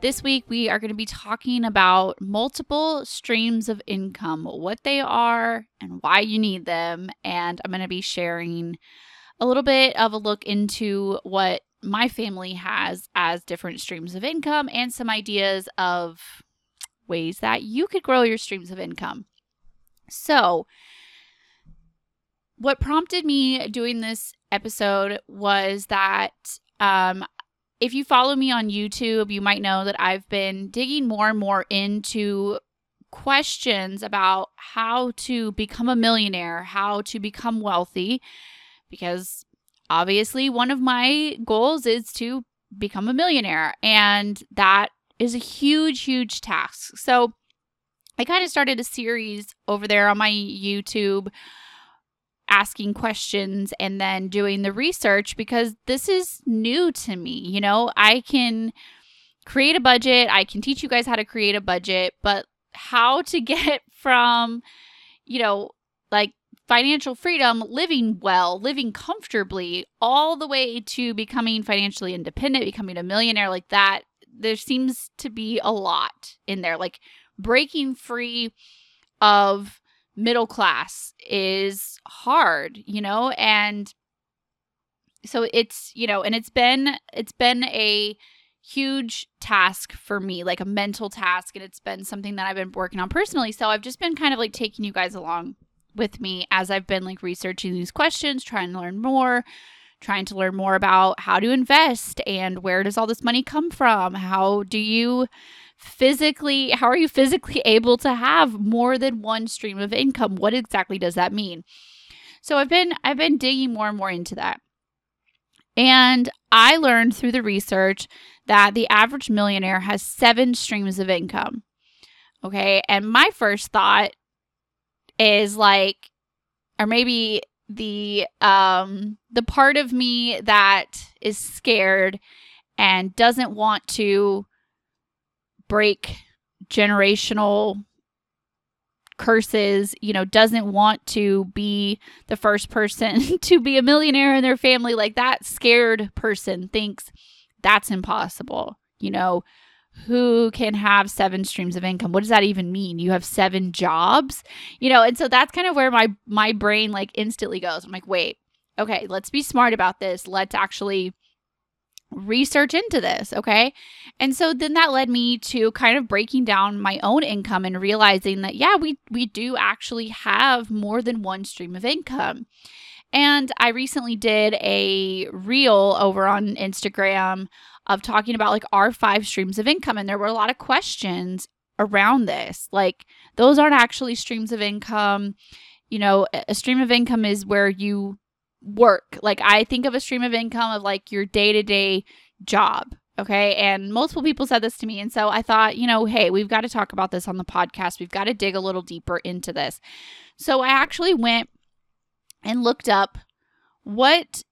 This week, we are going to be talking about multiple streams of income, what they are, and why you need them. And I'm going to be sharing a little bit of a look into what my family has as different streams of income and some ideas of ways that you could grow your streams of income. So, what prompted me doing this episode was that um, if you follow me on YouTube, you might know that I've been digging more and more into questions about how to become a millionaire, how to become wealthy, because obviously one of my goals is to become a millionaire, and that is a huge, huge task. So I kind of started a series over there on my YouTube asking questions and then doing the research because this is new to me. You know, I can create a budget, I can teach you guys how to create a budget, but how to get from, you know, like financial freedom, living well, living comfortably, all the way to becoming financially independent, becoming a millionaire like that, there seems to be a lot in there. Like breaking free of middle class is hard, you know, and so it's, you know, and it's been it's been a huge task for me, like a mental task and it's been something that I've been working on personally. So I've just been kind of like taking you guys along with me as I've been like researching these questions, trying to learn more, trying to learn more about how to invest and where does all this money come from? How do you physically how are you physically able to have more than one stream of income? What exactly does that mean? So i've been i've been digging more and more into that. And i learned through the research that the average millionaire has seven streams of income okay? And my first thought is like or maybe the um the part of me that is scared and doesn't want to break generational curses, you know, doesn't want to be the first person to be a millionaire in their family, like that scared person thinks that's impossible. You know, who can have seven streams of income? What does that even mean? You have seven jobs? You know, and so that's kind of where my my brain like instantly goes. I'm like, "Wait. Okay, let's be smart about this. Let's actually research into this, okay? And so then that led me to kind of breaking down my own income and realizing that yeah, we we do actually have more than one stream of income. And I recently did a reel over on Instagram of talking about like our five streams of income and there were a lot of questions around this. Like those aren't actually streams of income. You know, a stream of income is where you work. Like I think of a stream of income of like your day to day job. Okay. And multiple people said this to me. And so I thought, you know, hey, we've got to talk about this on the podcast. We've got to dig a little deeper into this. So I actually went and looked up what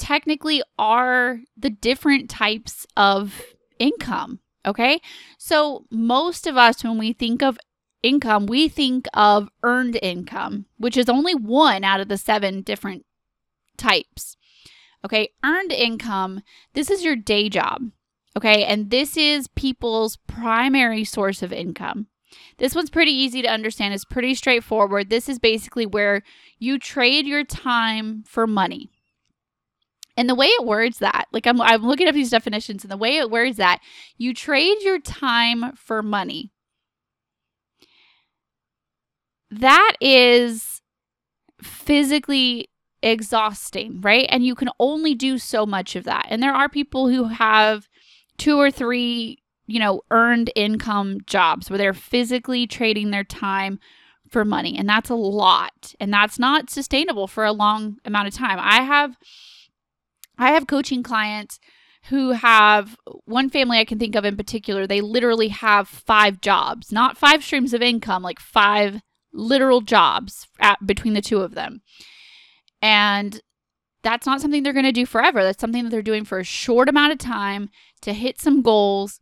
technically are the different types of income. Okay. So most of us, when we think of income, we think of earned income, which is only one out of the seven different types. Okay, earned income, this is your day job. Okay, and this is people's primary source of income. This one's pretty easy to understand, it's pretty straightforward. This is basically where you trade your time for money. And the way it words that, like I'm, I'm looking up these definitions, and the way it words that, you trade your time for money. That is physically exhausting, right? And you can only do so much of that. And there are people who have two or three, you know, earned income jobs where they're physically trading their time for money. And that's a lot. And that's not sustainable for a long amount of time. I have I have coaching clients who have one family I can think of in particular, they literally have five jobs, not five streams of income, like five literal jobs at, between the two of them. And that's not something they're going to do forever. That's something that they're doing for a short amount of time to hit some goals.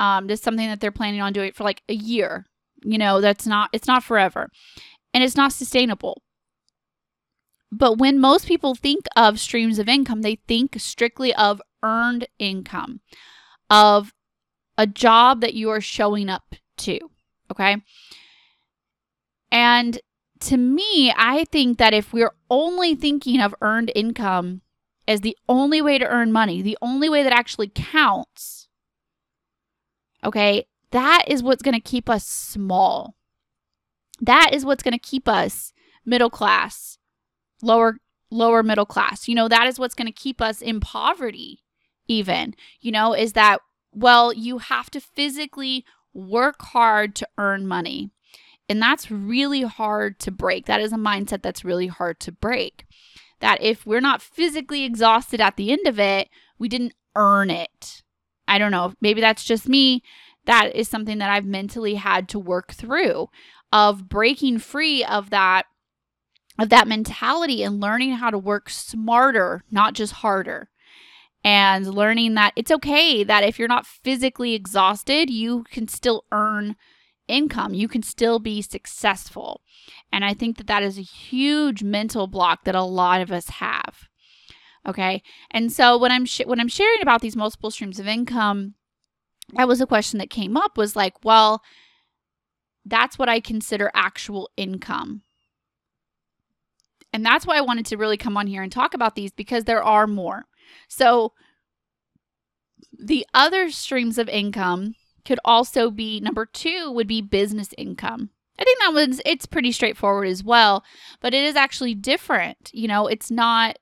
Um, just something that they're planning on doing for like a year. You know, that's not, it's not forever and it's not sustainable. But when most people think of streams of income, they think strictly of earned income, of a job that you are showing up to. Okay. And to me, I think that if we're only thinking of earned income as the only way to earn money, the only way that actually counts, okay, that is what's going to keep us small. That is what's going to keep us middle class, lower lower middle class. You know, that is what's going to keep us in poverty even. You know, is that well, you have to physically work hard to earn money. And that's really hard to break. That is a mindset that's really hard to break. That if we're not physically exhausted at the end of it, we didn't earn it. I don't know. Maybe that's just me. That is something that I've mentally had to work through of breaking free of that of that mentality and learning how to work smarter, not just harder. And learning that it's okay that if you're not physically exhausted, you can still earn income, you can still be successful. And I think that that is a huge mental block that a lot of us have. Okay? And so when I'm sh- when I'm sharing about these multiple streams of income, that was a question that came up was like, well, that's what I consider actual income. And that's why I wanted to really come on here and talk about these because there are more. So the other streams of income could also be number two would be business income. I think that one's it's pretty straightforward as well, but it is actually different. You know, it's not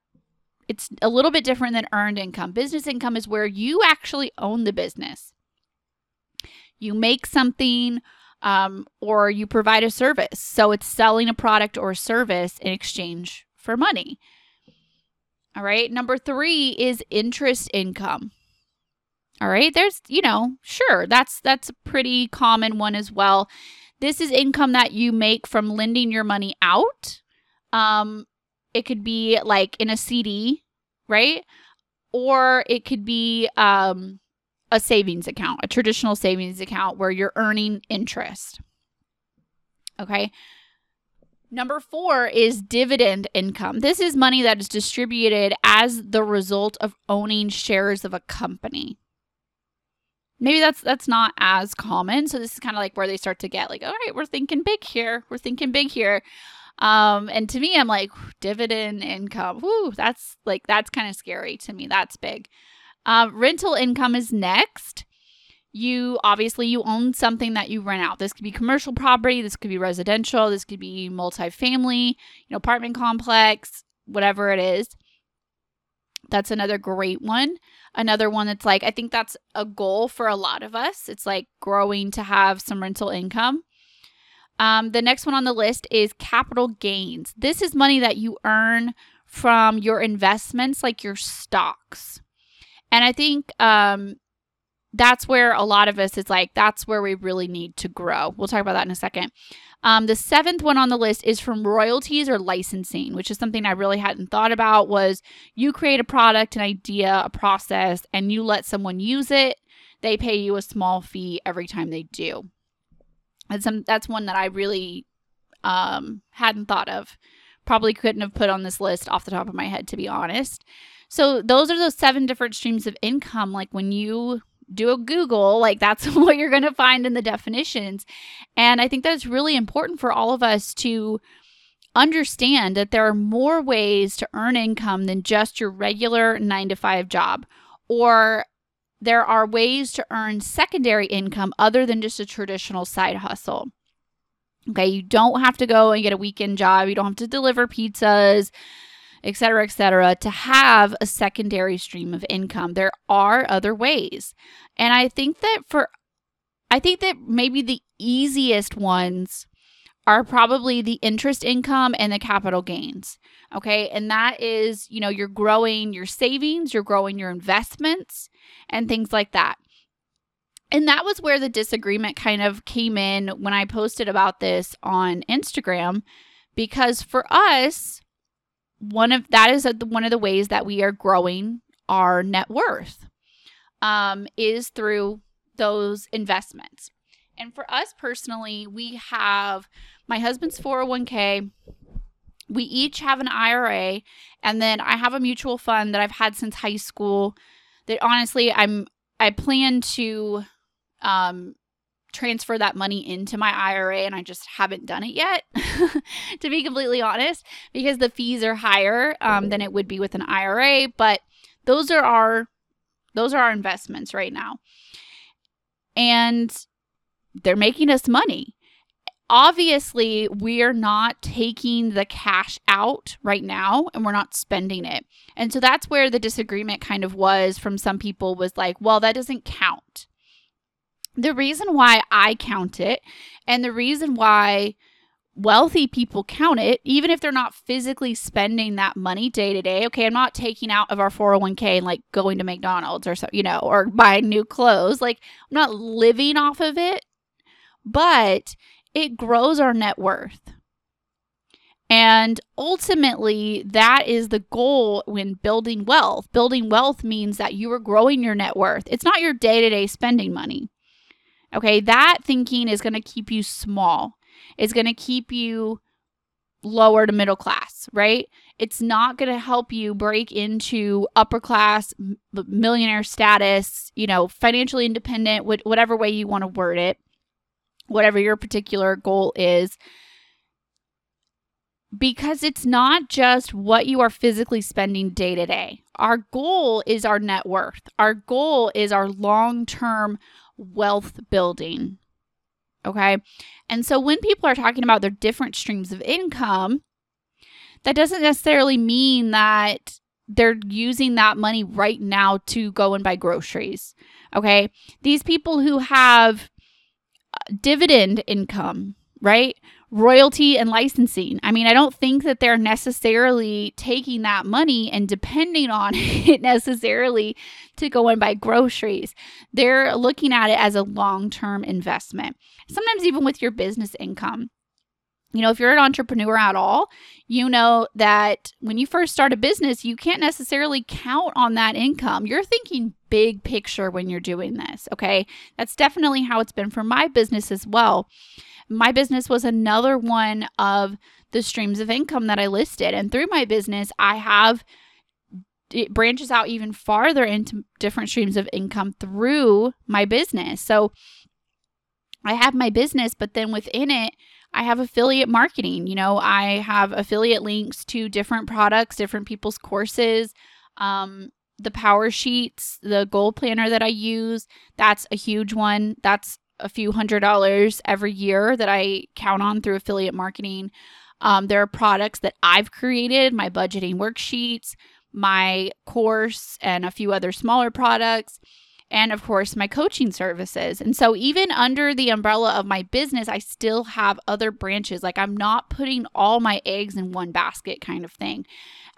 it's a little bit different than earned income. Business income is where you actually own the business. You make something um, or you provide a service. So it's selling a product or service in exchange for money. All right. Number three is interest income. All right. There's, you know, sure, that's that's a pretty common one as well. This is income that you make from lending your money out. Um it could be like in a CD, right? Or it could be um a savings account, a traditional savings account where you're earning interest. Okay. Number four is dividend income. This is money that is distributed as the result of owning shares of a company. Maybe that's that's not as common. So this is kind of like where they start to get like all right we're thinking big here. We're thinking big here. Um and to me i'm like dividend income. Whoo that's like that's kind of scary to me. That's big uh, rental income is next you obviously you own something that you rent out this could be commercial property this could be residential this could be multifamily you know apartment complex whatever it is that's another great one. Another one that's like, I think that's a goal for a lot of us. It's like growing to have some rental income. Um, the next one on the list is capital gains. This is money that you earn from your investments, like your stocks. And I think um, that's where a lot of us is like, that's where we really need to grow. We'll talk about that in a second. Um, the seventh one on the list is from royalties or licensing, which is something I really hadn't thought about. Was you create a product, an idea, a process, and you let someone use it. They pay you a small fee every time they do. Some that's one that I really um, hadn't thought of. Probably couldn't have put on this list off the top of my head, to be honest. So those are those seven different streams of income. Like when you do a Google, like that's what you're going to find in the definitions. And I think that it's really important for all of us to understand that there are more ways to earn income than just your regular nine to five job, or there are ways to earn secondary income other than just a traditional side hustle. Okay, you don't have to go and get a weekend job. You don't have to deliver pizzas et cetera, et cetera, to have a secondary stream of income. There are other ways. And I think that for, I think that maybe the easiest ones are probably the interest income and the capital gains. Okay. And that is, you know, you're growing your savings, you're growing your investments, and things like that. And that was where the disagreement kind of came in when I posted about this on Instagram because for us, one of that is one of the ways that we are growing our net worth um, is through those investments. And for us personally, we have my husband's 401k. We each have an IRA, and then I have a mutual fund that I've had since high school. That honestly, I'm I plan to um, transfer that money into my IRA and I just haven't done it yet, to be completely honest, because the fees are higher um, than it would be with an IRA. But those are our those are our investments right now, and they're making us money. Obviously, we're not taking the cash out right now and we're not spending it. And so that's where the disagreement kind of was from some people was like, well, that doesn't count the reason why I count it and the reason why wealthy people count it, even if they're not physically spending that money day to day. Okay, I'm not taking out of our 401k and like going to McDonald's or so, you know, or buying new clothes. Like, I'm not living off of it, but it grows our net worth. And ultimately, that is the goal when building wealth. Building wealth means that you are growing your net worth. It's not your day to day spending money. Okay, that thinking is going to keep you small. It's going to keep you lower to middle class, right? It's not going to help you break into upper class millionaire status, you know, financially independent, whatever way you want to word it, whatever your particular goal is. Because it's not just what you are physically spending day to day. Our goal is our net worth. Our goal is our long term wealth building. Okay. And so when people are talking about their different streams of income, that doesn't necessarily mean that they're using that money right now to go and buy groceries. Okay. These people who have uh, dividend income, right? royalty and licensing. I mean, I don't think that they're necessarily taking that money and depending on it necessarily to go and buy groceries. They're looking at it as a long term investment. Sometimes, even with your business income. You know, if you're an entrepreneur at all, you know that when you first start a business, you can't necessarily count on that income. You're thinking big picture when you're doing this, okay? That's definitely how it's been for my business as well my business was another one of the streams of income that I listed. And through my business, I have it branches out even farther into different streams of income through my business. So I have my business, but then within it, I have affiliate marketing. You know, I have affiliate links to different products, different people's courses. Um, the power sheets, the goal planner that I use, that's a huge one. That's a few hundred dollars every year that I count on through affiliate marketing. Um, there are products that I've created, my budgeting worksheets, my course, and a few other smaller products. And of course, my coaching services. And so, even under the umbrella of my business, I still have other branches. Like, I'm not putting all my eggs in one basket, kind of thing.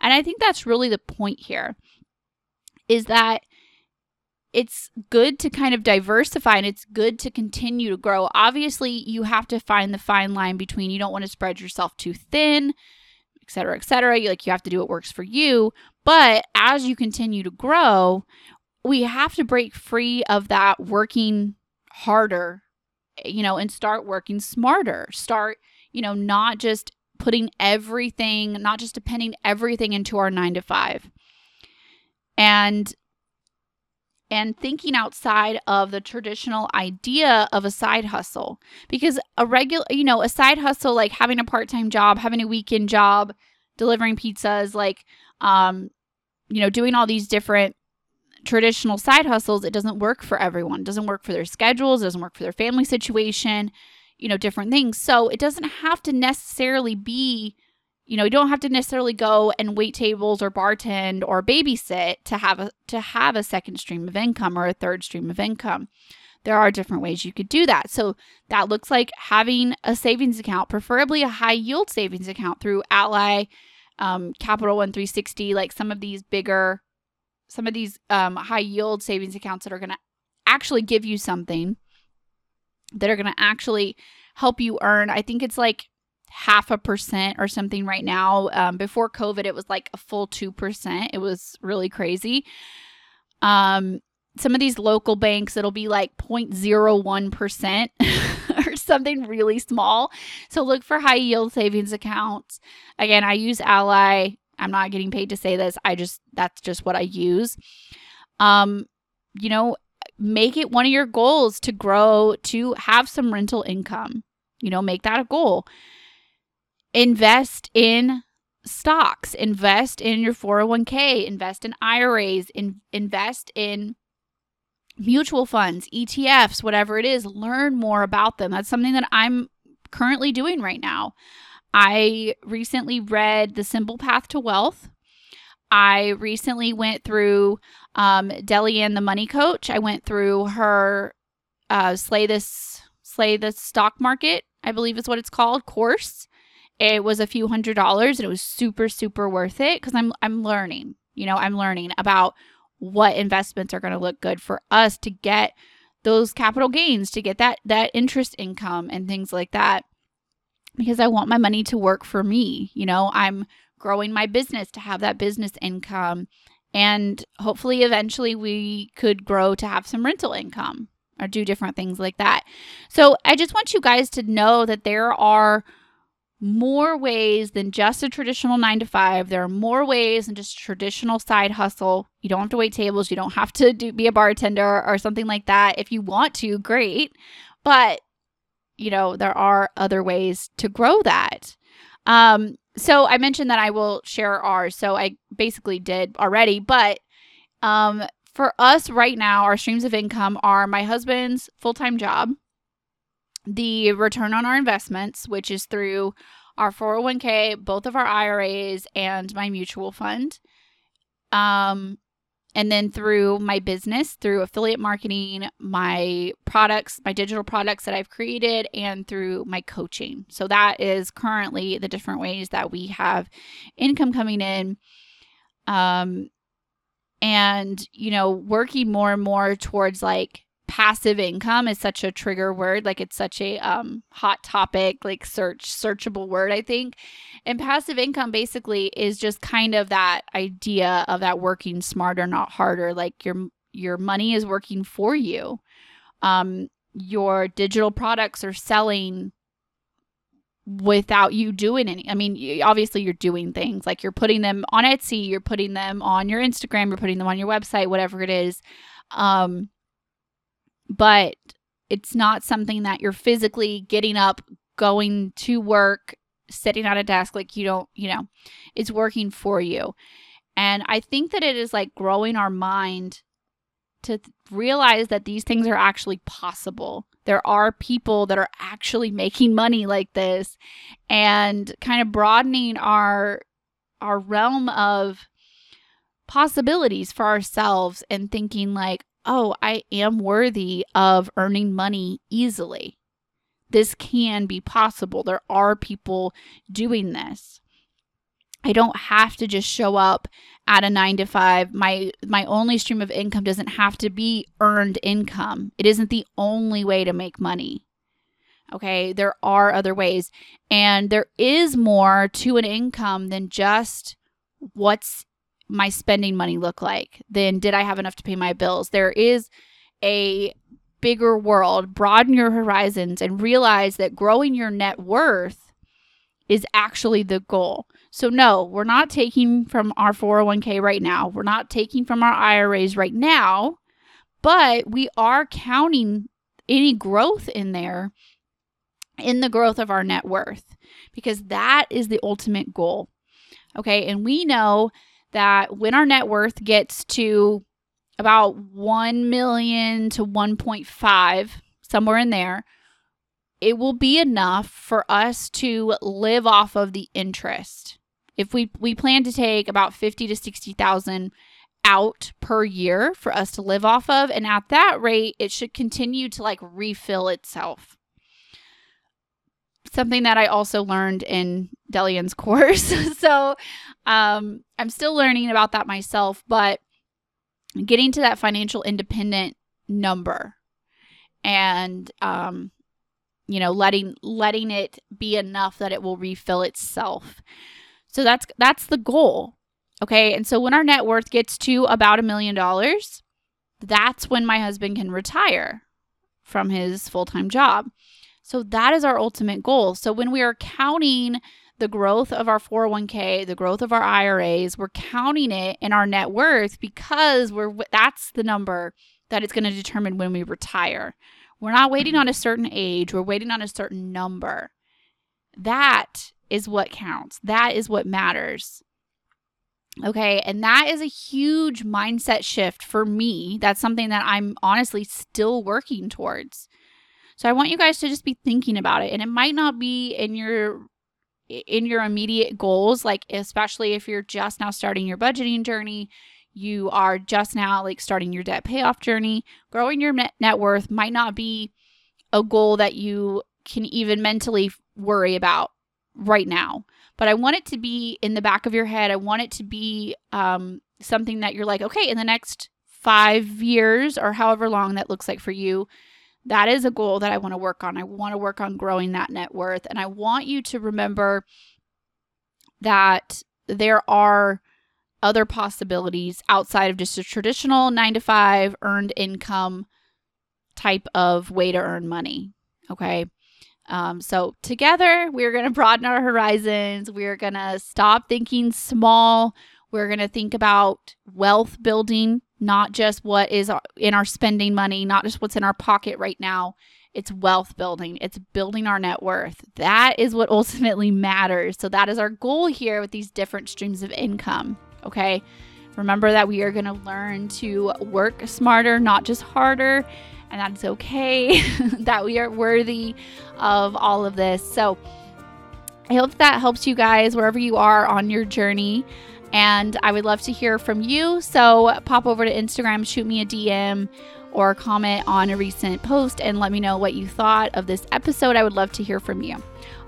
And I think that's really the point here is that it's good to kind of diversify and it's good to continue to grow. Obviously, you have to find the fine line between you don't want to spread yourself too thin, et cetera, et cetera. You, like you have to do what works for you. But as you continue to grow, we have to break free of that working harder, you know, and start working smarter. Start, you know, not just putting everything, not just depending everything into our nine to five. And and thinking outside of the traditional idea of a side hustle. Because a regular you know a side hustle like having a part-time job having a weekend job delivering pizzas like um you know doing all these different traditional side hustles it doesn't work for everyone. It doesn't work for their schedules doesn't work for their family situation you know different things. So it doesn't have to necessarily be you know, you don't have to necessarily go and wait tables or bartend or babysit to have a to have a second stream of income or a third stream of income. there are different ways you could do that. So that looks like having a savings account, preferably a high yield savings account through Ally, um, Capital One 360, like some of these bigger, some of these um, high yield savings accounts that are going to actually give you something that are going to actually help you earn. I think it's like half a percent or something right now. Um, before COVID, it was like a full 2%. It was really crazy. Um, some of these local banks, it'll be like 0.01% or something really small. So look for high yield savings accounts. Again, I use Ally. I'm not getting paid to say this. I just, that's just what I use. Um, you know, make it one of your goals to grow, to have some rental income. You know, make that a goal. Invest in stocks, invest in your 401k, invest in IRAs, in, invest in mutual funds, ETFs, whatever it is, learn more about them. That's something that I'm currently doing right now. I recently read The Simple Path to Wealth. I recently went through um, Delyanne, the money coach. I went through her uh, Slay This Slay the Stock Market, I believe is what it's called, course. It was a few hundred dollars and it was super, super worth it because I'm I'm learning. You know, I'm learning about what investments are going to look good for us to get those capital gains, to get that that interest income and things like that. Because I want my money to work for me. You know, I'm growing my business to have that business income and hopefully eventually we could grow to have some rental income or do different things like that. So, I just want you guys to know that there are more ways than just a traditional nine to five. There are more ways than just traditional side hustle. You don't have to wait tables. You don't have to do, be a bartender or something like that. If you want to, great. But, you know, there are other ways to grow that. Um, so I mentioned that I will share ours. So I basically did already. But um, for us right now, our streams of income are my husband's full time job the return on our investments, which is through our 401k, both of our IRAs, and my mutual fund. Um, and then through my business, through affiliate marketing, my products, my digital products that I've created, and through my coaching. So that is currently the different ways that we have income coming in. Um, and, you know, working more and more towards like passive income is such a trigger word like it's such a um, hot topic like search searchable word i think. And passive income basically is just kind of that idea of that working smarter not harder like your your money is working for you. Um your digital products are selling without you doing any i mean obviously you're doing things like you're putting them on etsy you're putting them on your instagram you're putting them on your website whatever it is. Um but it's not something that you're physically getting up, going to work, sitting at a desk like you don't, you know, it's working for you. And I think that it is like growing our mind to th- realize that these things are actually possible. There are people that are actually making money like this and kind of broadening our our realm of possibilities for ourselves and thinking like, oh, I am worthy of earning money easily. This can be possible. There are people doing this. I don't have to just show up at a 9 to 5. My my only stream of income doesn't have to be earned income. It isn't the only way to make money. Okay? There are other ways and there is more to an income than just what's my spending money look like? Then did I have enough to pay my bills? There is a bigger world. Broaden your horizons and realize that growing your net worth is actually the goal. So, no, we're not taking from our 401k right now. We're not taking from our IRAs right now, but we are counting any growth in there in the growth of our net worth because that is the ultimate goal. Okay. And we know that when our net worth gets to about 1 million to 1.5, somewhere in there, it will be enough for us to live off of the interest. If we we plan to take about 50 to 60,000 out per year for us to live off of. And at that rate, it should continue to like refill itself. Something that I also learned in Delyanne's course. so um, I'm still learning about that myself, but getting to that financial independent number and um, you know letting letting it be enough that it will refill itself. So that's that's the goal okay? And so when our net worth gets to about a million dollars that's when my husband can retire from his full-time job. So that is our ultimate goal. So when we are counting the growth of our 401k the growth of our iras we're counting it in our net worth because we're that's the number that it's going to determine when we retire we're not waiting on a certain age, we're waiting on a certain number. That is what counts. That is what matters. Okay. And that is a huge mindset shift for me. That's something that I'm honestly still working towards. So I want you guys to just be thinking about it. And it might not be in your in your immediate goals like especially if you're just now starting your budgeting journey you are just now like starting your debt payoff journey, growing your net, net worth might not be a goal that you can even mentally worry about right now. But I want it to be in the back of your head. I want it to be um, something that you're like, okay, in the next five years or however long that looks like for you, that is a goal that I want to work on. I want to work on growing that net worth. And I want you to remember that there are other possibilities outside of just a traditional nine to five earned income type of way to earn money. Okay. Um, so, together, we're going to broaden our horizons. We're going to stop thinking small. We're going to think about wealth building, not just what is in our spending money, not just what's in our pocket right now. It's wealth building, it's building our net worth. That is what ultimately matters. So, that is our goal here with these different streams of income okay? Remember that we are going to learn to work smarter, not just harder, and that's okay, that we are worthy of all of this. So, I hope that helps you guys wherever you are on your journey. And I would love to hear from you. So, pop over to Instagram, shoot me a DM or comment on a recent post and let me know what you thought of this episode. I would love to hear from you.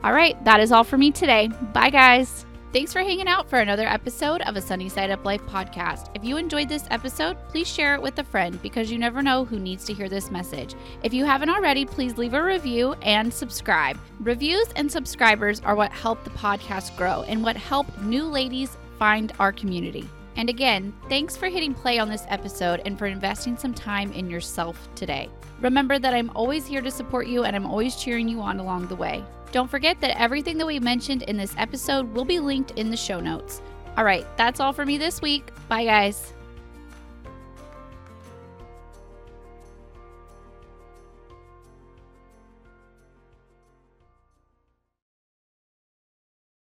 All right, that is all for me today. Bye, guys. Thanks for hanging out for another episode of a Sunny Side Up Life podcast. If you enjoyed this episode, please share it with a friend because you never know who needs to hear this message. If you haven't already, please leave a review and subscribe. Reviews and subscribers are what help the podcast grow and what help new ladies find our community. And again, thanks for hitting play on this episode and for investing some time in yourself today. Remember that I'm always here to support you and I'm always cheering you on along the way. Don't forget that everything that we mentioned in this episode will be linked in the show notes. All right, that's all for me this week. Bye, guys.